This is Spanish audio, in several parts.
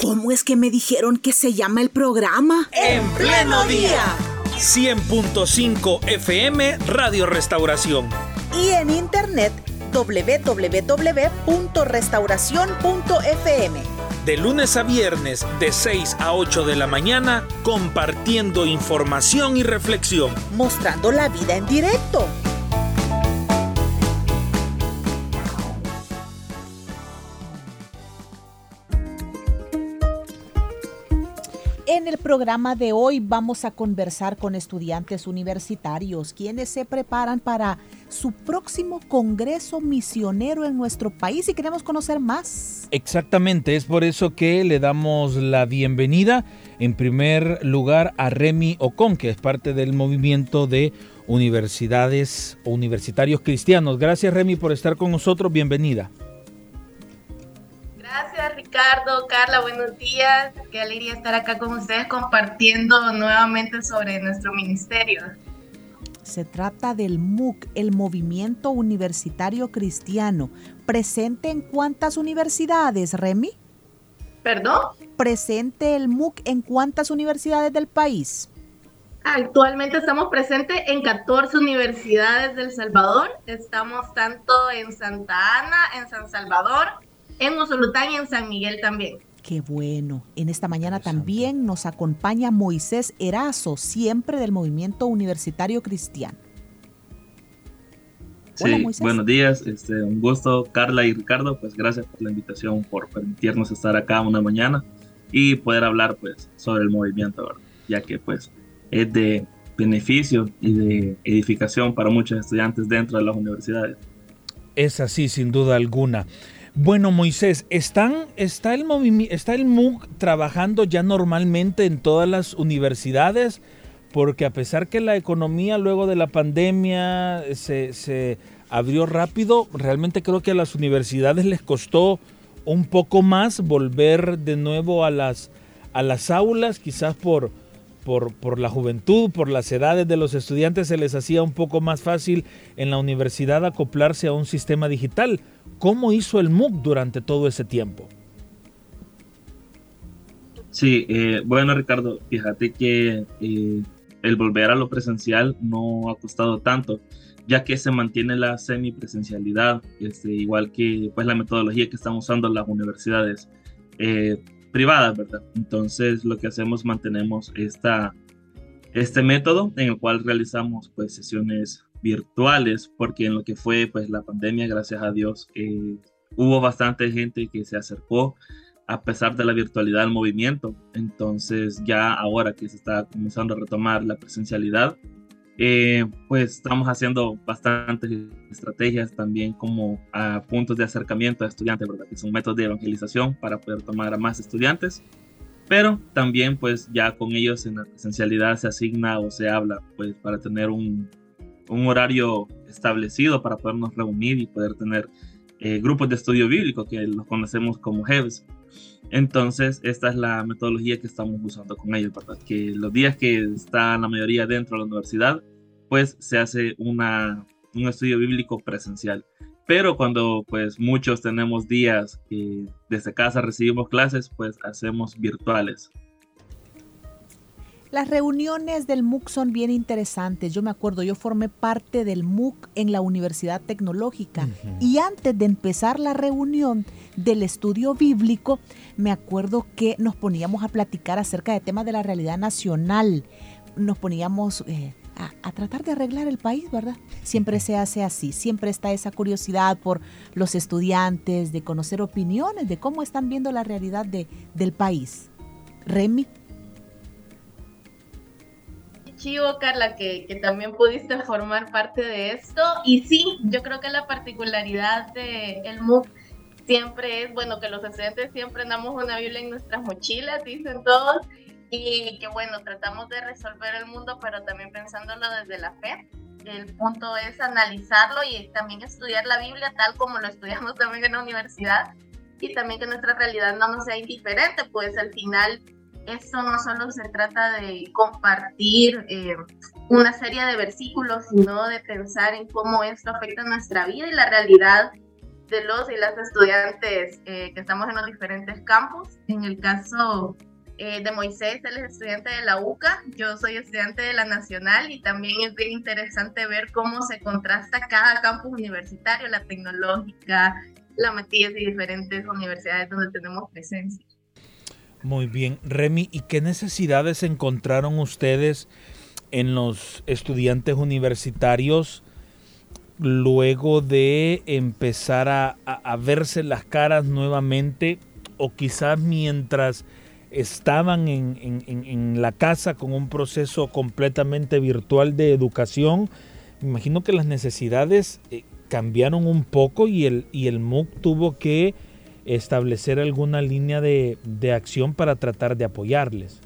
¿Cómo es que me dijeron que se llama el programa? En pleno día. 100.5 FM Radio Restauración. Y en internet www.restauración.fm. De lunes a viernes de 6 a 8 de la mañana compartiendo información y reflexión. Mostrando la vida en directo. Programa de hoy vamos a conversar con estudiantes universitarios quienes se preparan para su próximo Congreso Misionero en nuestro país y queremos conocer más. Exactamente, es por eso que le damos la bienvenida en primer lugar a Remy Ocon, que es parte del movimiento de universidades o universitarios cristianos. Gracias Remy por estar con nosotros, bienvenida. Gracias Ricardo, Carla, buenos días. Qué alegría estar acá con ustedes compartiendo nuevamente sobre nuestro ministerio. Se trata del MUC, el Movimiento Universitario Cristiano. ¿Presente en cuántas universidades, Remy? ¿Perdón? ¿Presente el MUC en cuántas universidades del país? Actualmente estamos presentes en 14 universidades del Salvador. Estamos tanto en Santa Ana, en San Salvador, en Usulután y en San Miguel también. Qué bueno. En esta mañana también nos acompaña Moisés Erazo, siempre del Movimiento Universitario Cristiano. Sí, buenos días, este, un gusto Carla y Ricardo, pues gracias por la invitación, por permitirnos estar acá una mañana y poder hablar pues sobre el movimiento, ya que pues es de beneficio y de edificación para muchos estudiantes dentro de las universidades. Es así, sin duda alguna. Bueno, Moisés, ¿están, está, el ¿está el MOOC trabajando ya normalmente en todas las universidades? Porque a pesar que la economía luego de la pandemia se, se abrió rápido, realmente creo que a las universidades les costó un poco más volver de nuevo a las, a las aulas, quizás por, por, por, la juventud, por las edades de los estudiantes, se les hacía un poco más fácil en la universidad acoplarse a un sistema digital. ¿Cómo hizo el MOOC durante todo ese tiempo? Sí, eh, bueno Ricardo, fíjate que eh, el volver a lo presencial no ha costado tanto, ya que se mantiene la semipresencialidad, este, igual que pues, la metodología que están usando las universidades eh, privadas, ¿verdad? Entonces lo que hacemos, mantenemos esta, este método en el cual realizamos pues, sesiones virtuales, porque en lo que fue pues la pandemia, gracias a Dios, eh, hubo bastante gente que se acercó a pesar de la virtualidad del movimiento. Entonces ya ahora que se está comenzando a retomar la presencialidad, eh, pues estamos haciendo bastantes estrategias también como a puntos de acercamiento a estudiantes, ¿verdad? Que son métodos de evangelización para poder tomar a más estudiantes. Pero también pues ya con ellos en la presencialidad se asigna o se habla pues para tener un, un horario establecido para podernos reunir y poder tener eh, grupos de estudio bíblico que los conocemos como HEVs. Entonces, esta es la metodología que estamos usando con ellos, ¿verdad? Que los días que está la mayoría dentro de la universidad, pues se hace una, un estudio bíblico presencial. Pero cuando pues muchos tenemos días que desde casa recibimos clases, pues hacemos virtuales. Las reuniones del MOOC son bien interesantes. Yo me acuerdo, yo formé parte del MOOC en la Universidad Tecnológica y antes de empezar la reunión del estudio bíblico, me acuerdo que nos poníamos a platicar acerca de temas de la realidad nacional. Nos poníamos eh, a, a, tratar de arreglar el país, ¿verdad? Siempre se hace así, siempre está esa curiosidad por los estudiantes, de conocer opiniones, de cómo están viendo la realidad de, del país. Remy chivo, Carla, que, que, también pudiste formar parte de esto. Y sí, yo creo que la particularidad del el MOOC siempre es, bueno, que los estudiantes siempre andamos una Biblia en nuestras mochilas, dicen todos, y que bueno, tratamos de resolver el mundo, pero también pensándolo desde la fe. El punto es analizarlo y también estudiar la Biblia tal como lo estudiamos también en la universidad y también que nuestra realidad no nos sea indiferente, pues al final esto no solo se trata de compartir eh, una serie de versículos, sino de pensar en cómo esto afecta nuestra vida y la realidad de los y las estudiantes eh, que estamos en los diferentes campus. En el caso eh, de Moisés, él es estudiante de la UCA, yo soy estudiante de la Nacional y también es bien interesante ver cómo se contrasta cada campus universitario, la tecnológica, la Matías y diferentes universidades donde tenemos presencia. Muy bien, Remy, ¿y qué necesidades encontraron ustedes en los estudiantes universitarios luego de empezar a, verse las caras nuevamente o quizás mientras estaban en, la casa con un proceso completamente virtual de educación, me imagino que las necesidades eh, cambiaron un poco y el, y el MOOC tuvo que establecer alguna línea de, de acción para tratar de apoyarles.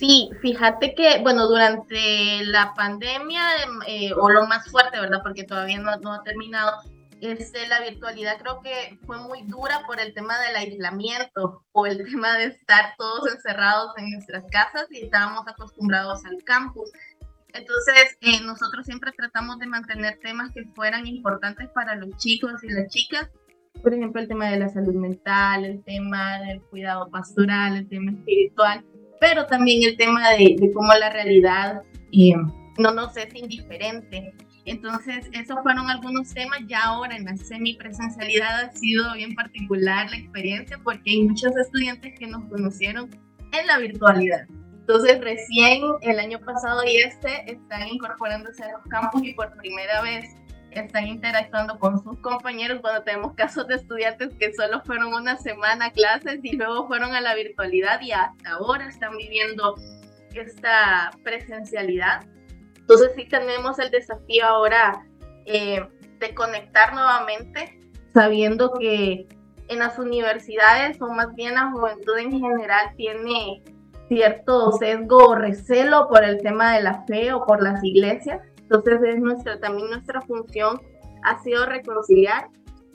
Sí, fíjate que, bueno, durante la pandemia, eh, o lo más fuerte, ¿verdad? Porque todavía no, no, ha terminado, este, la virtualidad creo que fue muy dura por el tema del aislamiento o el tema de estar todos encerrados en nuestras casas y estábamos acostumbrados al campus. Entonces, eh, nosotros siempre tratamos de mantener temas que fueran importantes para los chicos y las chicas. Por ejemplo, el tema de la salud mental, el tema del cuidado pastoral, el tema espiritual pero también el tema de, cómo la realidad eh, no nos es indiferente. Entonces, esos fueron algunos temas. Ya ahora en la semipresencialidad ha sido bien particular la experiencia porque hay muchos estudiantes que nos conocieron en la virtualidad. Entonces, recién el año pasado y este están incorporándose a los campus y por primera vez están interactuando con sus compañeros cuando tenemos casos de estudiantes que solo fueron una semana a clases y luego fueron a la virtualidad y hasta ahora están viviendo esta presencialidad. Entonces sí tenemos el desafío ahora eh, de conectar nuevamente, sabiendo que en las universidades o más bien la juventud en general tiene cierto sesgo o recelo por el tema de la fe o por las iglesias entonces es nuestra, también nuestra función ha sido reconciliar.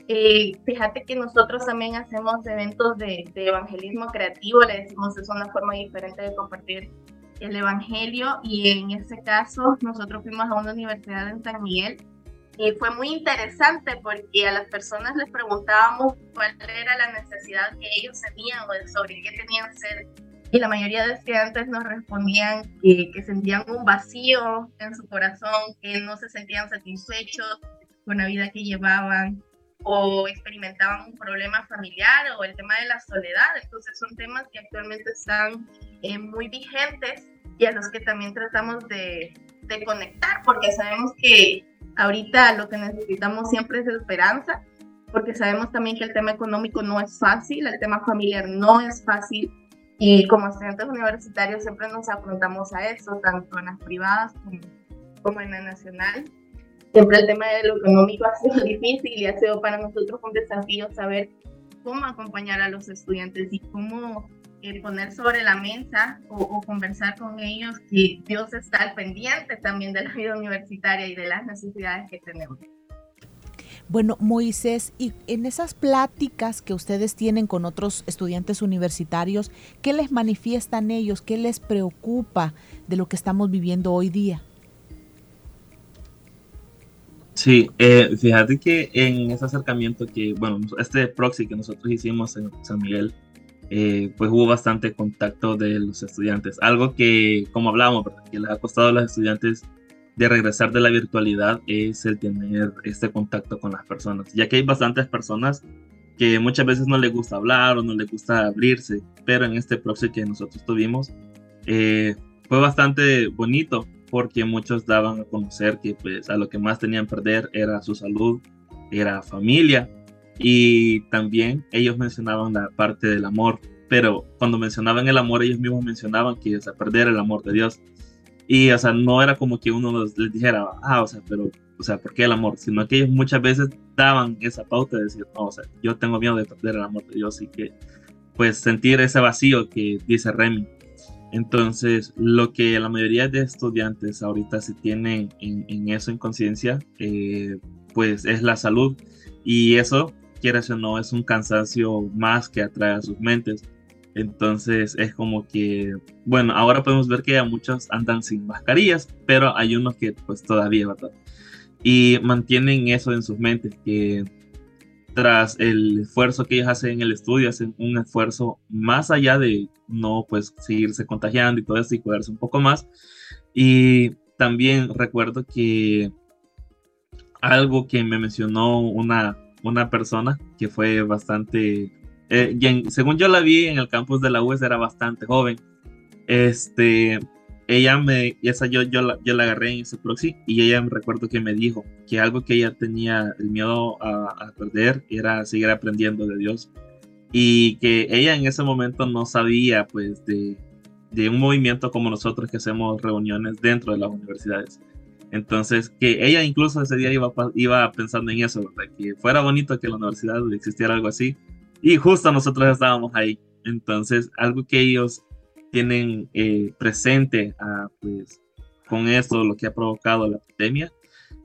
Eh, fíjate que nosotros también hacemos eventos de, evangelismo creativo, le decimos es una forma diferente de compartir el evangelio y en este caso nosotros fuimos a una universidad en San Miguel y fue muy interesante porque a las personas les preguntábamos cuál era la necesidad que ellos tenían o sobre qué tenían sed y la mayoría de estudiantes nos respondían que, que, sentían un vacío en su corazón, que no se sentían satisfechos con la vida que llevaban o experimentaban un problema familiar o el tema de la soledad. Entonces son temas que actualmente están eh, muy vigentes y a los que también tratamos de, de conectar porque sabemos que ahorita lo que necesitamos siempre es esperanza porque sabemos también que el tema económico no es fácil, el tema familiar no es fácil y como estudiantes universitarios siempre nos afrontamos a eso, tanto en las privadas como, en la nacional. Siempre el tema de lo económico ha sido difícil y ha sido para nosotros un desafío saber cómo acompañar a los estudiantes y cómo eh, poner sobre la mesa o, o, conversar con ellos que Dios está al pendiente también de la vida universitaria y de las necesidades que tenemos. Bueno, Moisés, y en esas pláticas que ustedes tienen con otros estudiantes universitarios, ¿qué les manifiestan ellos? ¿Qué les preocupa de lo que estamos viviendo hoy día? Sí, eh, fíjate que en ese acercamiento que, bueno, este proxy que nosotros hicimos en San Miguel, eh, pues hubo bastante contacto de los estudiantes. Algo que, como hablábamos, que les ha costado a los estudiantes de regresar de la virtualidad es el tener este contacto con las personas, ya que hay bastantes personas que muchas veces no les gusta hablar o no les gusta abrirse, pero en este proceso que nosotros tuvimos eh, fue bastante bonito porque muchos daban a conocer que pues a lo que más tenían perder era su salud, era familia y también ellos mencionaban la parte del amor, pero cuando mencionaban el amor ellos mismos mencionaban que iba a perder el amor de Dios y, o sea, no era como que uno les dijera, ah, o sea, pero, o sea, ¿por qué el amor? Sino que ellos muchas veces daban esa pauta de decir, no, o sea, yo tengo miedo de perder el amor de Dios y que, pues, sentir ese vacío que dice Remy. Entonces, lo que la mayoría de estudiantes ahorita se tienen en, eso en conciencia, eh, pues es la salud. Y eso, quieras o no, es un cansancio más que atrae a sus mentes. Entonces es como que, bueno, ahora podemos ver que ya muchos andan sin mascarillas, pero hay unos que pues todavía, ¿verdad? y mantienen eso en sus mentes, que tras el esfuerzo que ellos hacen en el estudio, hacen un esfuerzo más allá de no pues seguirse contagiando y todo eso y cuidarse un poco más. Y también recuerdo que algo que me mencionó una, una persona que fue bastante, eh, según yo la vi en el campus de la UES, era bastante joven. Este, ella me, esa yo, yo, la, yo la agarré en ese proxy y ella me recuerdo que me dijo que algo que ella tenía el miedo a, perder era seguir aprendiendo de Dios y que ella en ese momento no sabía pues de, de un movimiento como nosotros que hacemos reuniones dentro de las universidades. Entonces, que ella incluso ese día iba, iba pensando en eso, que fuera bonito que la universidad existiera algo así. Y justo nosotros estábamos ahí. Entonces, algo que ellos tienen eh, presente a, pues, con esto, lo que ha provocado la pandemia,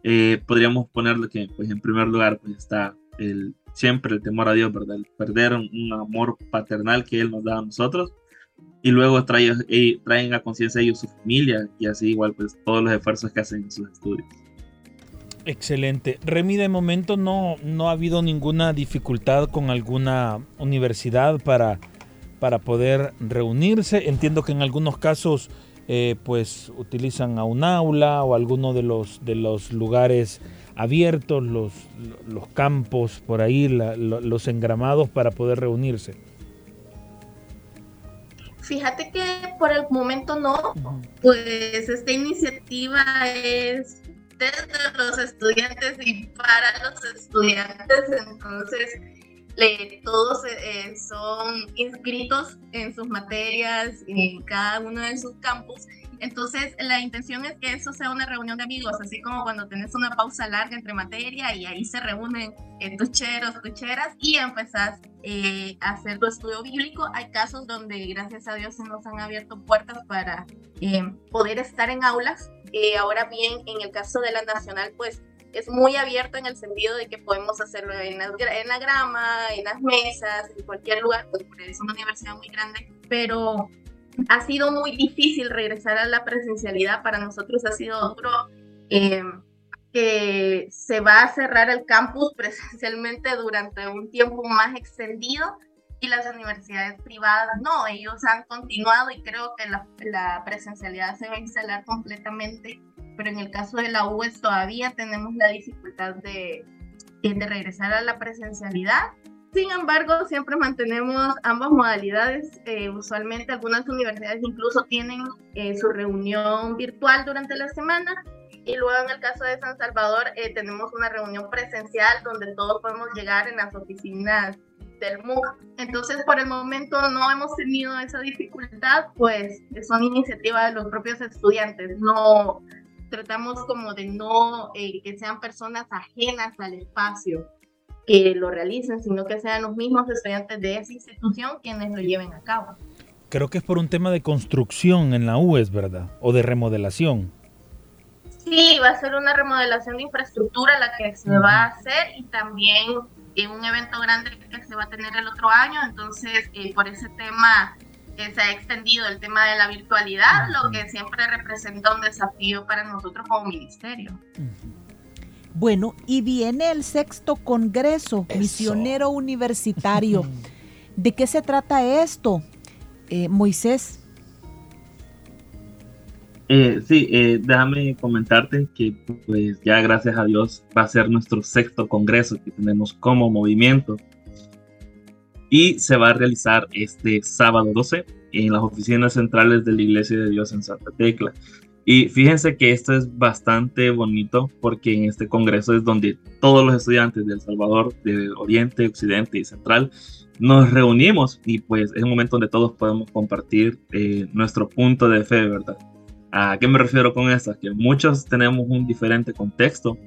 eh, podríamos ponerlo que, pues, en primer lugar, pues, está el, siempre el temor a Dios, ¿verdad? Perder un, amor paternal que Él nos da a nosotros. Y luego trae, eh, traen a conciencia ellos su familia y así igual pues todos los esfuerzos que hacen en sus estudios. Excelente. Remy, de momento no, no ha habido ninguna dificultad con alguna universidad para para poder reunirse. Entiendo que en algunos casos eh, pues utilizan a un aula o alguno de los, de los lugares abiertos, los, los campos por ahí, los engramados para poder reunirse. Fíjate que por el momento no, pues esta iniciativa es desde los estudiantes y para los estudiantes, entonces todos eh, son inscritos en sus materias, en cada uno de sus campus. Entonces, la intención es que eso sea una reunión de amigos, así como cuando tenés una pausa larga entre materia y ahí se reúnen eh, tucheros, tucheras y empezás eh, a hacer tu estudio bíblico. Hay casos donde, gracias a Dios, se nos han abierto puertas para poder estar en aulas. ahora bien, en el caso de la nacional, pues es muy abierto en el sentido de que podemos hacerlo en la, en la grama, en las mesas, en cualquier lugar, pues, porque es una universidad muy grande, pero ha sido muy difícil regresar a la presencialidad. Para nosotros ha sido duro eh, que se va a cerrar el campus presencialmente durante un tiempo más extendido y las universidades privadas no, ellos han continuado y creo que la, la presencialidad se va a instalar completamente pero en el caso de la UES todavía tenemos la dificultad de, de regresar a la presencialidad. Sin embargo, siempre mantenemos ambas modalidades. Eh, usualmente algunas universidades incluso tienen eh, su reunión virtual durante la semana y luego en el caso de San Salvador eh, tenemos una reunión presencial donde todos podemos llegar en las oficinas del MOOC. Entonces, por el momento no hemos tenido esa dificultad, pues son iniciativas de los propios estudiantes. No, tratamos como de no eh, que sean personas ajenas al espacio que lo realicen, sino que sean los mismos estudiantes de esa institución quienes lo lleven a cabo. Creo que es por un tema de construcción en la UES, ¿verdad? O de remodelación. Sí, va a ser una remodelación de infraestructura la que se va a hacer y también en un evento grande que se va a tener el otro año, entonces eh, por ese tema se ha extendido el tema de la virtualidad, lo que siempre representa un desafío para nosotros como ministerio. Bueno, y viene el sexto Congreso Misionero Universitario. ¿De qué se trata esto, eh, Moisés? Eh, sí, eh, déjame comentarte que pues ya gracias a Dios va a ser nuestro sexto congreso que tenemos como movimiento y se va a realizar este sábado 12 en las oficinas centrales de la Iglesia de Dios en Santa Tecla. Y fíjense que esto es bastante bonito porque en este congreso es donde todos los estudiantes de El Salvador, de Oriente, Occidente y Central, nos reunimos y pues es un momento donde todos podemos compartir eh, nuestro punto de fe, ¿verdad? ¿A qué me refiero con esto? Que muchos tenemos un diferente contexto,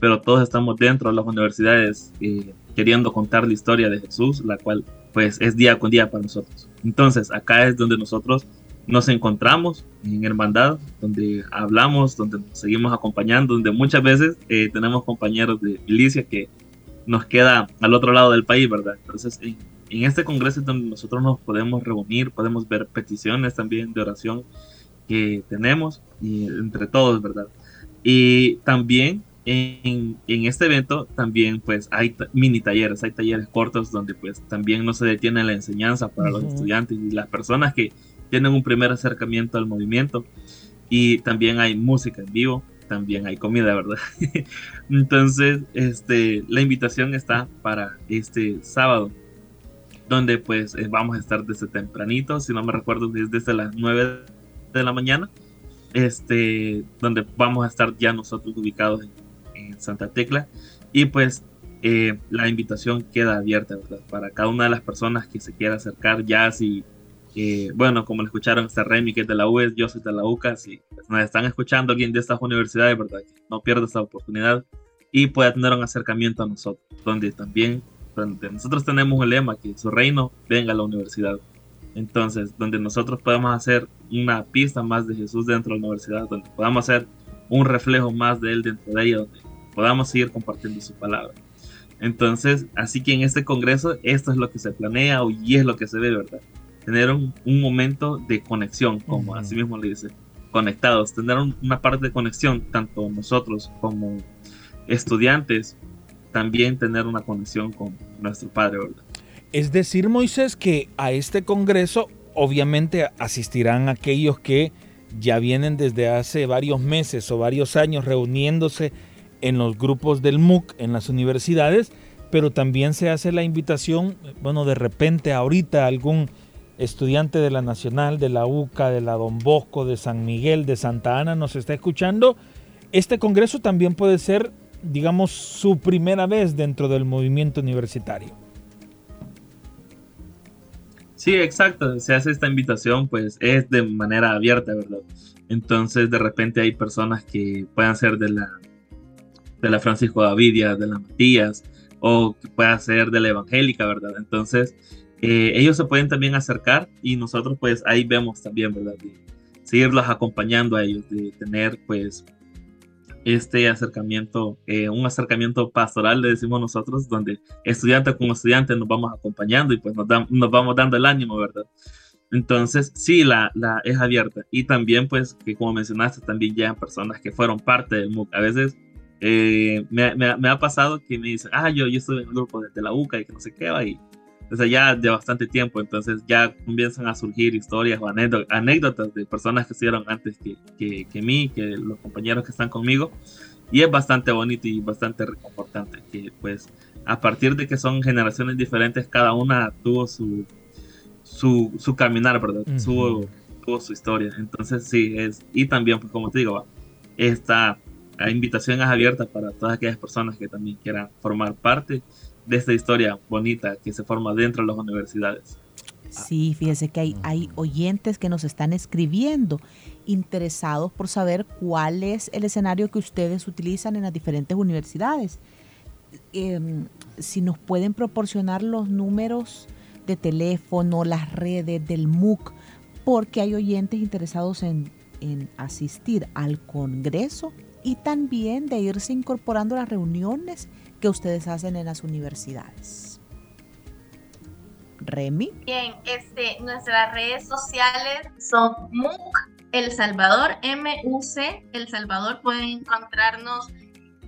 pero todos estamos dentro de las universidades eh, queriendo contar la historia de Jesús, la cual pues es día con día para nosotros. Entonces acá es donde nosotros nos encontramos en hermandad, donde hablamos, donde nos seguimos acompañando, donde muchas veces eh, tenemos compañeros de milicia que nos queda al otro lado del país, ¿verdad? Entonces en, en este congreso es donde nosotros nos podemos reunir, podemos ver peticiones también de oración que tenemos y entre todos, ¿verdad? Y también en, en, este evento también pues hay mini talleres, hay talleres cortos donde pues también no se detiene la enseñanza para los estudiantes y las personas que tienen un primer acercamiento al movimiento y también hay música en vivo, también hay comida, ¿verdad? Entonces, este, la invitación está para este sábado, donde pues eh, vamos a estar desde tempranito, si no me recuerdo, desde las 9 de la mañana, este, donde vamos a estar ya nosotros ubicados en Santa Tecla. Y pues eh, la invitación queda abierta para cada una de las personas que se quiera acercar, ya si, eh, bueno, como le escucharon, Remy que es de la UES, yo soy de la UCA, si pues, nos están escuchando alguien de estas universidades, ¿verdad? No pierda esta oportunidad y pueda tener un acercamiento a nosotros, donde también donde nosotros tenemos un lema que su reino venga a la universidad. Entonces, donde nosotros podamos hacer una pista más de Jesús dentro de la universidad, donde podamos hacer un reflejo más de Él dentro de ella, donde podamos seguir compartiendo su palabra. Entonces, así que en este congreso esto es lo que se planea y es lo que se ve, ¿verdad? Tener un, momento de conexión, como así mismo le dice, conectados, tener una parte de conexión, tanto nosotros como estudiantes, también tener una conexión con nuestro Padre, ¿verdad? Es decir, Moisés, que a este congreso obviamente asistirán aquellos que ya vienen desde hace varios meses o varios años reuniéndose en los grupos del MOOC en las universidades, pero también se hace la invitación, bueno, de repente ahorita algún estudiante de la Nacional, de la UCA, de la Don Bosco, de San Miguel, de Santa Ana nos está escuchando, este congreso también puede ser, digamos, su primera vez dentro del movimiento universitario. Sí, exacto. Se hace esta invitación, pues es de manera abierta, ¿verdad? Entonces, de repente hay personas que puedan ser de la de la Francisco Davidia, de la Matías, o que pueda ser de la Evangélica, ¿verdad? Entonces, eh, ellos se pueden también acercar y nosotros pues ahí vemos también, ¿verdad? De seguirlos acompañando a ellos, de tener pues este acercamiento, eh, un acercamiento pastoral, le decimos nosotros, donde estudiante con estudiante nos vamos acompañando y pues nos, nos vamos dando el ánimo, ¿verdad? Entonces, sí, la, la es abierta. Y también, pues, que como mencionaste, también llegan personas que fueron parte del MOOC. A veces eh, me, me, ha pasado que me dicen, ah, yo, yo estuve en el grupo de, la UCA y que no sé qué, va, y sea, ya de bastante tiempo, entonces ya comienzan a surgir historias o anécdotas de personas que estuvieron antes que, que, que, mí, que los compañeros que están conmigo, y es bastante bonito y bastante reconfortante, que pues a partir de que son generaciones diferentes, cada una tuvo su, su, su caminar, ¿verdad? su, tuvo su historia, entonces sí, es, y también, pues como te digo, esta invitación es abierta para todas aquellas personas que también quieran formar parte de esta historia bonita que se forma dentro de las universidades. Sí, fíjese que hay, hay oyentes que nos están escribiendo interesados por saber cuál es el escenario que ustedes utilizan en las diferentes universidades. Em, si nos pueden proporcionar los números de teléfono, las redes del MOOC, porque hay oyentes interesados en, en asistir al Congreso y también de irse incorporando a las reuniones que ustedes hacen en las universidades. Remy. Bien, este, nuestras redes sociales son MUC El Salvador, M-U-C El Salvador. Pueden encontrarnos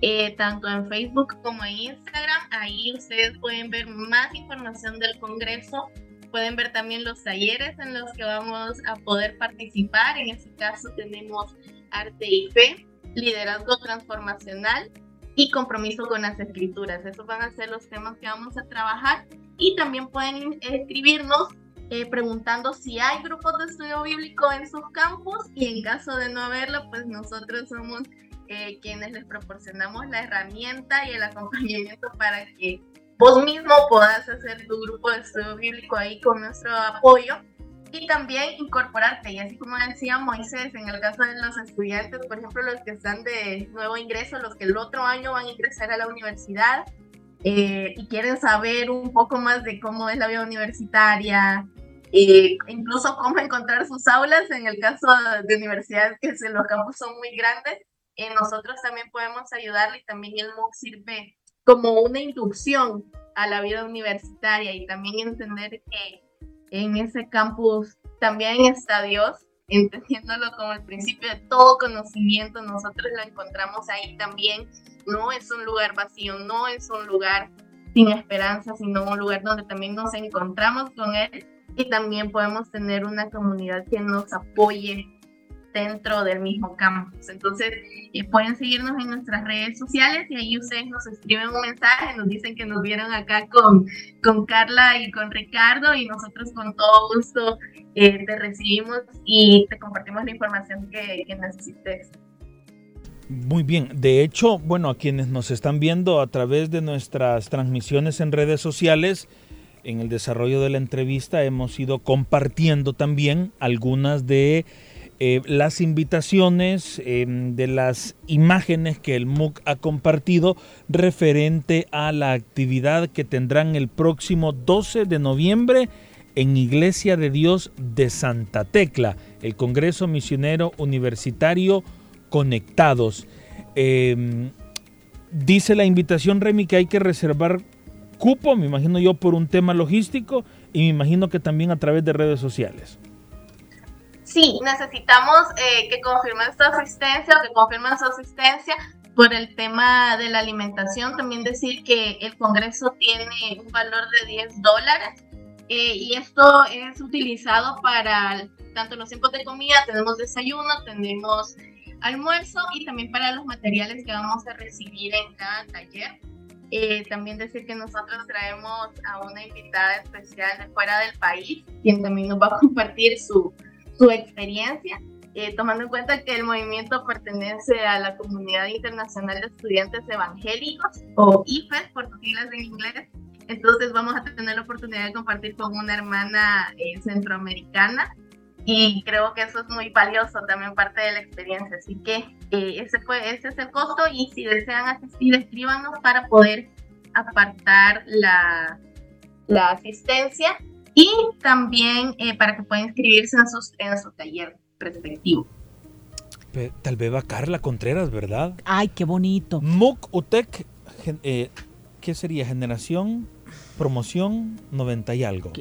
eh, tanto en Facebook como en Instagram. Ahí ustedes pueden ver más información del Congreso. Pueden ver también los talleres en los que vamos a poder participar. En este caso tenemos arte y fe liderazgo transformacional y compromiso con las escrituras. Esos van a ser los temas que vamos a trabajar. Y también pueden escribirnos eh, preguntando si hay grupos de estudio bíblico en sus campus. Y en caso de no haberlo, pues nosotros somos eh, quienes les proporcionamos la herramienta y el acompañamiento para que vos mismo puedas hacer tu grupo de estudio bíblico ahí con nuestro apoyo y también incorporarte. Y así como decía Moisés, en el caso de los estudiantes, por ejemplo, los que están de nuevo ingreso, los que el otro año van a ingresar a la universidad eh, y quieren saber un poco más de cómo es la vida universitaria, e incluso cómo encontrar sus aulas en el caso de universidades que los campus son muy grandes, eh, nosotros también podemos ayudarle y también el MOOC sirve como una inducción a la vida universitaria y también entender que en ese campus también está Dios, entendiéndolo como el principio de todo conocimiento, nosotros lo encontramos ahí también. No es un lugar vacío, no es un lugar sin esperanza, sino un lugar donde también nos encontramos con Él y también podemos tener una comunidad que nos apoye dentro del mismo campus. Entonces, eh, pueden seguirnos en nuestras redes sociales y ahí ustedes nos escriben un mensaje, nos dicen que nos vieron acá con, con Carla y con Ricardo y nosotros con todo gusto eh, te recibimos y te compartimos la información que, que necesites. Muy bien, de hecho, bueno, a quienes nos están viendo a través de nuestras transmisiones en redes sociales, en el desarrollo de la entrevista hemos ido compartiendo también algunas de eh, las invitaciones em, de las imágenes que el MOOC ha compartido referente a la actividad que tendrán el próximo 12 de noviembre en Iglesia de Dios de Santa Tecla, el Congreso Misionero Universitario Conectados. Em, dice la invitación, Remy, que hay que reservar cupo, me imagino yo, por un tema logístico y me imagino que también a través de redes sociales. Sí, necesitamos eh, que confirmen su asistencia o que confirmen su asistencia por el tema de la alimentación. También decir que el Congreso tiene un valor de 10 dólares eh, y esto es utilizado para tanto los tiempos de comida, tenemos desayuno, tenemos almuerzo y también para los materiales que vamos a recibir en cada taller. Eh, también decir que nosotros traemos a una invitada especial de fuera del país, quien también nos va a compartir su, su experiencia, eh, tomando en cuenta que el movimiento pertenece a la Comunidad Internacional de Estudiantes Evangélicos, o IFES por sus siglas en inglés. Entonces vamos a tener la oportunidad de compartir con una hermana eh, centroamericana y creo que eso es muy valioso también parte de la experiencia. Así que eh, ese, fue, ese es el costo y si desean asistir, escríbanos para poder apartar la, la asistencia y también eh, para que puedan inscribirse en, sus, en su taller respectivo. Tal vez va Carla Contreras, ¿verdad? Ay, qué bonito. MOOC UTEC, eh, ¿qué sería? Generación, promoción, 90 y algo.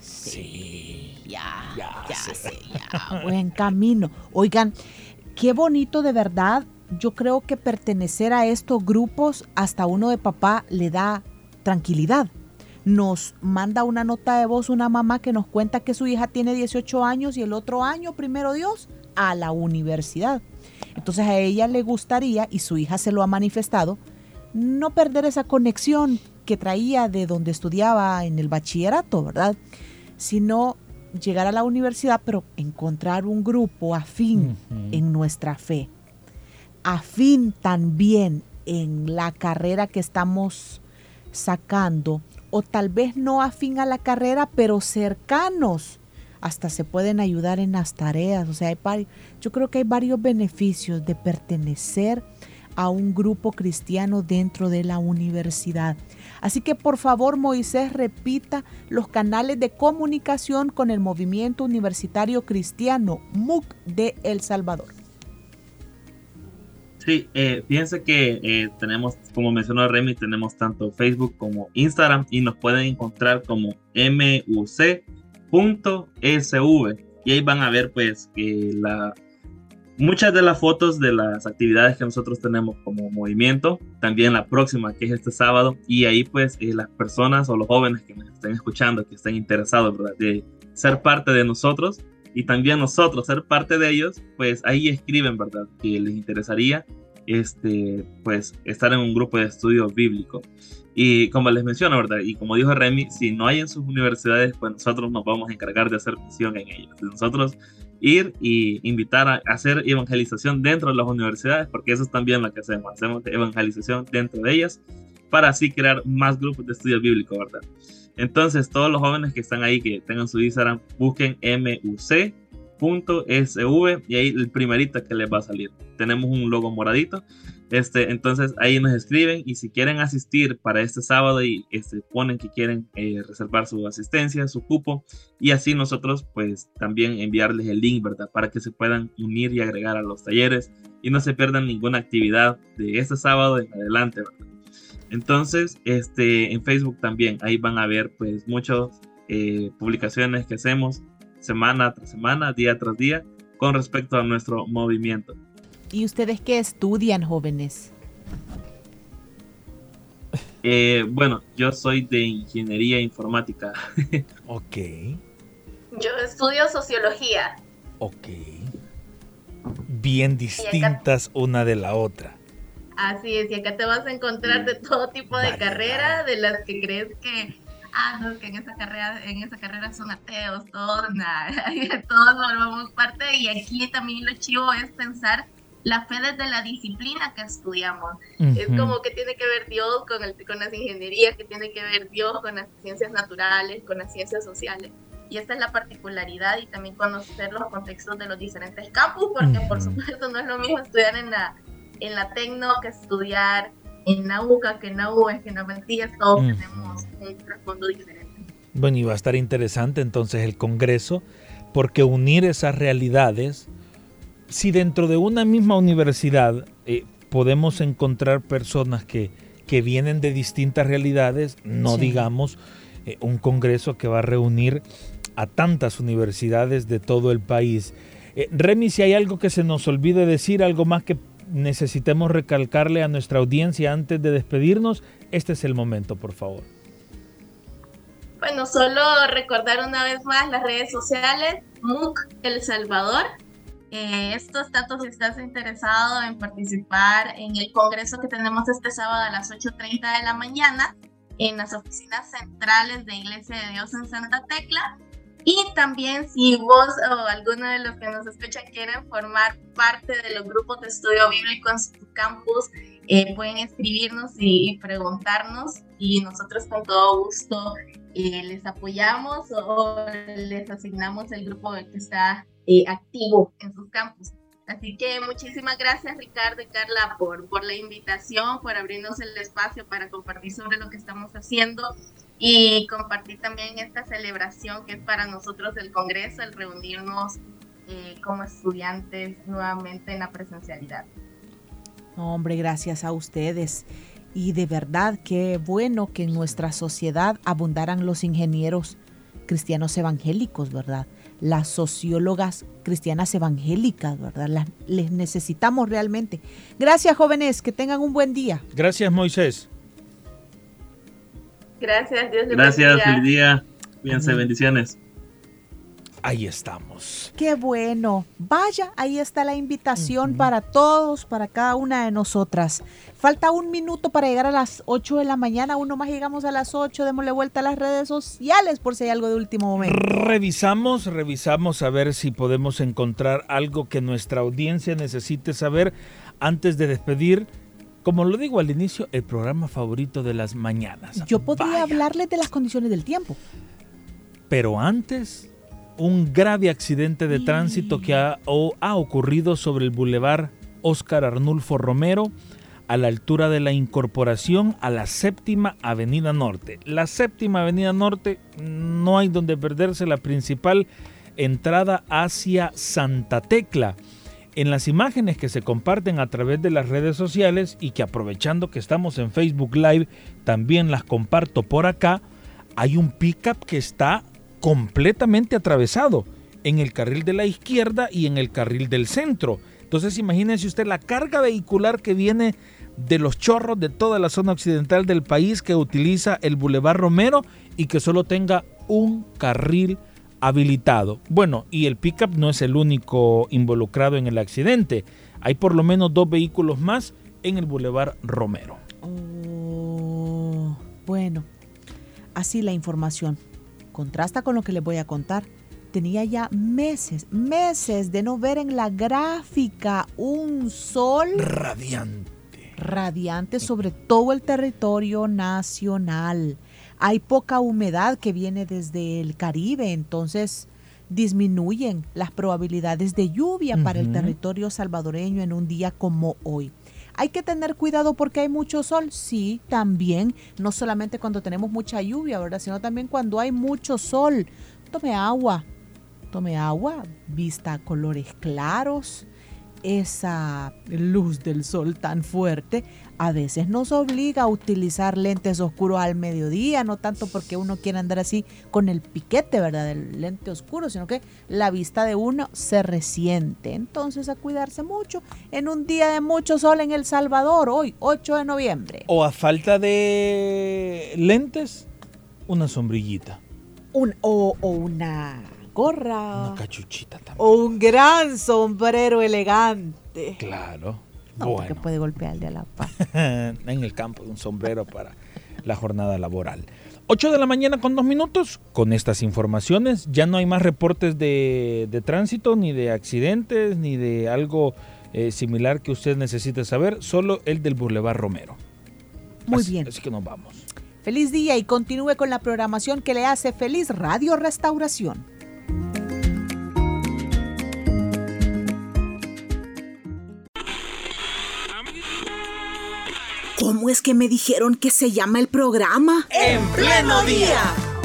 Sí, ya, ya, ya sé, ya, buen camino. Oigan, qué bonito de verdad. Yo creo que pertenecer a estos grupos hasta uno de papá le da tranquilidad nos manda una nota de voz una mamá que nos cuenta que su hija tiene 18 años y el otro año, primero Dios, a la universidad. Entonces a ella le gustaría, y su hija se lo ha manifestado, no perder esa conexión que traía de donde estudiaba en el bachillerato, ¿verdad? Sino llegar a la universidad, pero encontrar un grupo afín en nuestra fe, afín también en la carrera que estamos sacando o tal vez no afín a la carrera, pero cercanos. Hasta se pueden ayudar en las tareas. O sea, hay yo creo que hay varios beneficios de pertenecer a un grupo cristiano dentro de la universidad. Así que por favor, Moisés, repita los canales de comunicación con el movimiento universitario cristiano MUC de El Salvador. Sí, eh, fíjense que eh, tenemos, como mencionó Remy, tenemos tanto Facebook como Instagram y nos pueden encontrar como muc.sv y ahí van a ver pues la, muchas de las fotos de las actividades que nosotros tenemos como movimiento, también la próxima que es este sábado y ahí pues eh, las personas o los jóvenes que nos estén escuchando, que estén interesados ¿verdad? de ser parte de nosotros, y también nosotros ser parte de ellos, pues ahí escriben, ¿verdad? Que les interesaría este, pues estar en un grupo de estudio bíblico. Y como les menciono, ¿verdad? Y como dijo Remy, si no hay en sus universidades, pues nosotros nos vamos a encargar de hacer misión en ellos. De nosotros ir y invitar a hacer evangelización dentro de las universidades, porque eso es también lo que hacemos. Hacemos evangelización dentro de ellas para así crear más grupos de estudio bíblico, ¿verdad? Entonces, todos los jóvenes que están ahí, que tengan su Instagram, busquen MUC.sv y ahí el primerito que les va a salir. Tenemos un logo moradito. Este, entonces ahí nos escriben y si quieren asistir para este sábado y este, ponen que quieren eh, reservar su asistencia, su cupo y así nosotros pues también enviarles el link, ¿verdad? Para que se puedan unir y agregar a los talleres y no se pierdan ninguna actividad de este sábado en adelante, ¿verdad? Entonces, este, en Facebook también, ahí van a ver pues muchas eh, publicaciones que hacemos semana tras semana, día tras día, con respecto a nuestro movimiento. ¿Y ustedes qué estudian, jóvenes? Eh, bueno, yo soy de ingeniería informática. ok. Yo estudio sociología. Ok. Bien distintas una de la otra. Así es, y acá te vas a encontrar de todo tipo de carreras, de las que crees que, ah, no, que en esa carrera, en esa carrera son ateos, todos, nada, todos formamos parte, y aquí también lo chivo es pensar la fe desde la disciplina que estudiamos. Es como que tiene que ver Dios con, el, con las ingenierías, que tiene que ver Dios con las ciencias naturales, con las ciencias sociales. Y esta es la particularidad y también conocer los contextos de los diferentes campus, porque por supuesto no es lo mismo estudiar en la, en la Tecno que estudiar en la UCA, que en la UES, que en la Matías, todos tenemos un trasfondo diferente. Bueno, y va a estar interesante entonces el Congreso, porque unir esas realidades si dentro de una misma universidad eh, podemos encontrar personas que, que, vienen de distintas realidades, no digamos eh, un congreso que va a reunir a tantas universidades de todo el país. Eh, Remy, si hay algo que se nos olvide decir, algo más que necesitemos recalcarle a nuestra audiencia antes de despedirnos, este es el momento, por favor. Bueno, solo recordar una vez más las redes sociales, MOOC El Salvador, eh, tanto si estás interesado en participar en el congreso que tenemos este sábado a las 8.30 de la mañana en las oficinas centrales de Iglesia de Dios en Santa Tecla. Y también si vos o alguno de los que nos escuchan quieren formar parte de los grupos de estudio bíblico en su campus, eh, pueden escribirnos y, preguntarnos y nosotros con todo gusto eh, les apoyamos o les asignamos el grupo que está eh, activo en sus campus. Así que muchísimas gracias Ricardo y Carla por, por la invitación, por abrirnos el espacio para compartir sobre lo que estamos haciendo y compartir también esta celebración que es para nosotros el Congreso, el reunirnos eh, como estudiantes nuevamente en la presencialidad. Hombre, gracias a ustedes. Y de verdad qué bueno que en nuestra sociedad abundaran los ingenieros cristianos evangélicos, ¿verdad? las sociólogas cristianas evangélicas, ¿verdad? Las, les necesitamos realmente. Gracias, jóvenes, que tengan un buen día. Gracias, Moisés. Gracias, Dios Gracias, feliz día. Cuídense, bendiciones. Ahí estamos. Qué bueno. Vaya, ahí está la invitación para todos, para cada una de nosotras. Falta un minuto para llegar a las 8 de la mañana. Uno más llegamos a las 8. Démosle vuelta a las redes sociales por si hay algo de último momento. Revisamos, revisamos a ver si podemos encontrar algo que nuestra audiencia necesite saber antes de despedir. Como lo digo al inicio, el programa favorito de las mañanas. Yo podría hablarles de las condiciones del tiempo. Pero antes, un grave accidente de tránsito que ha, ha ocurrido sobre el bulevar Óscar Arnulfo Romero a la altura de la incorporación a la séptima Avenida Norte. La séptima Avenida Norte no hay donde perderse la principal entrada hacia Santa Tecla. En las imágenes que se comparten a través de las redes sociales y que aprovechando que estamos en Facebook Live, también las comparto por acá, hay un pickup que está completamente atravesado en el carril de la izquierda y en el carril del centro. Entonces imagínense usted la carga vehicular que viene de los chorros de toda la zona occidental del país que utiliza el Boulevard Romero y que solo tenga un carril habilitado. Bueno, y el pickup no es el único involucrado en el accidente. Hay por lo menos dos vehículos más en el Boulevard Romero. Oh, bueno, así la información contrasta con lo que les voy a contar. Tenía ya meses, meses de no ver en la gráfica un sol radiante. Radiante sobre todo el territorio nacional. Hay poca humedad que viene desde el Caribe, entonces disminuyen las probabilidades de lluvia para el territorio salvadoreño en un día como hoy. Hay que tener cuidado porque hay mucho sol, sí, también, no solamente cuando tenemos mucha lluvia, ¿verdad? Sino también cuando hay mucho sol. Tome agua, tome agua, vista colores claros esa luz del sol tan fuerte a veces nos obliga a utilizar lentes oscuros al mediodía, no tanto porque uno quiera andar así con el piquete, ¿verdad? Del lente oscuro, sino que la vista de uno se resiente. Entonces a cuidarse mucho en un día de mucho sol en El Salvador, hoy, 8 de noviembre. O a falta de lentes, una sombrillita. Un, o, o una gorra. Una cachuchita también. O un gran sombrero elegante. Claro. No, porque puede golpearle a la paz. en el campo de un sombrero para la jornada laboral. 8 de la mañana con dos minutos. Con estas informaciones ya no hay más reportes de, de tránsito, ni de accidentes, ni de algo eh, similar que usted necesite saber. Solo el del Boulevard Romero. Muy Así- bien. Así que nos vamos. Feliz día y continúe con la programación que le hace feliz Radio Restauración. ¿Cómo es que me dijeron que se llama el programa? En pleno día.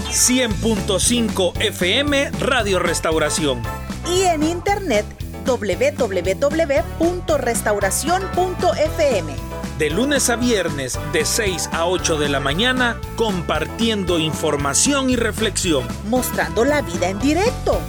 100.5 FM Radio Restauración. Y en internet www.restauración.fm. De lunes a viernes de 6 a 8 de la mañana compartiendo información y reflexión. Mostrando la vida en directo.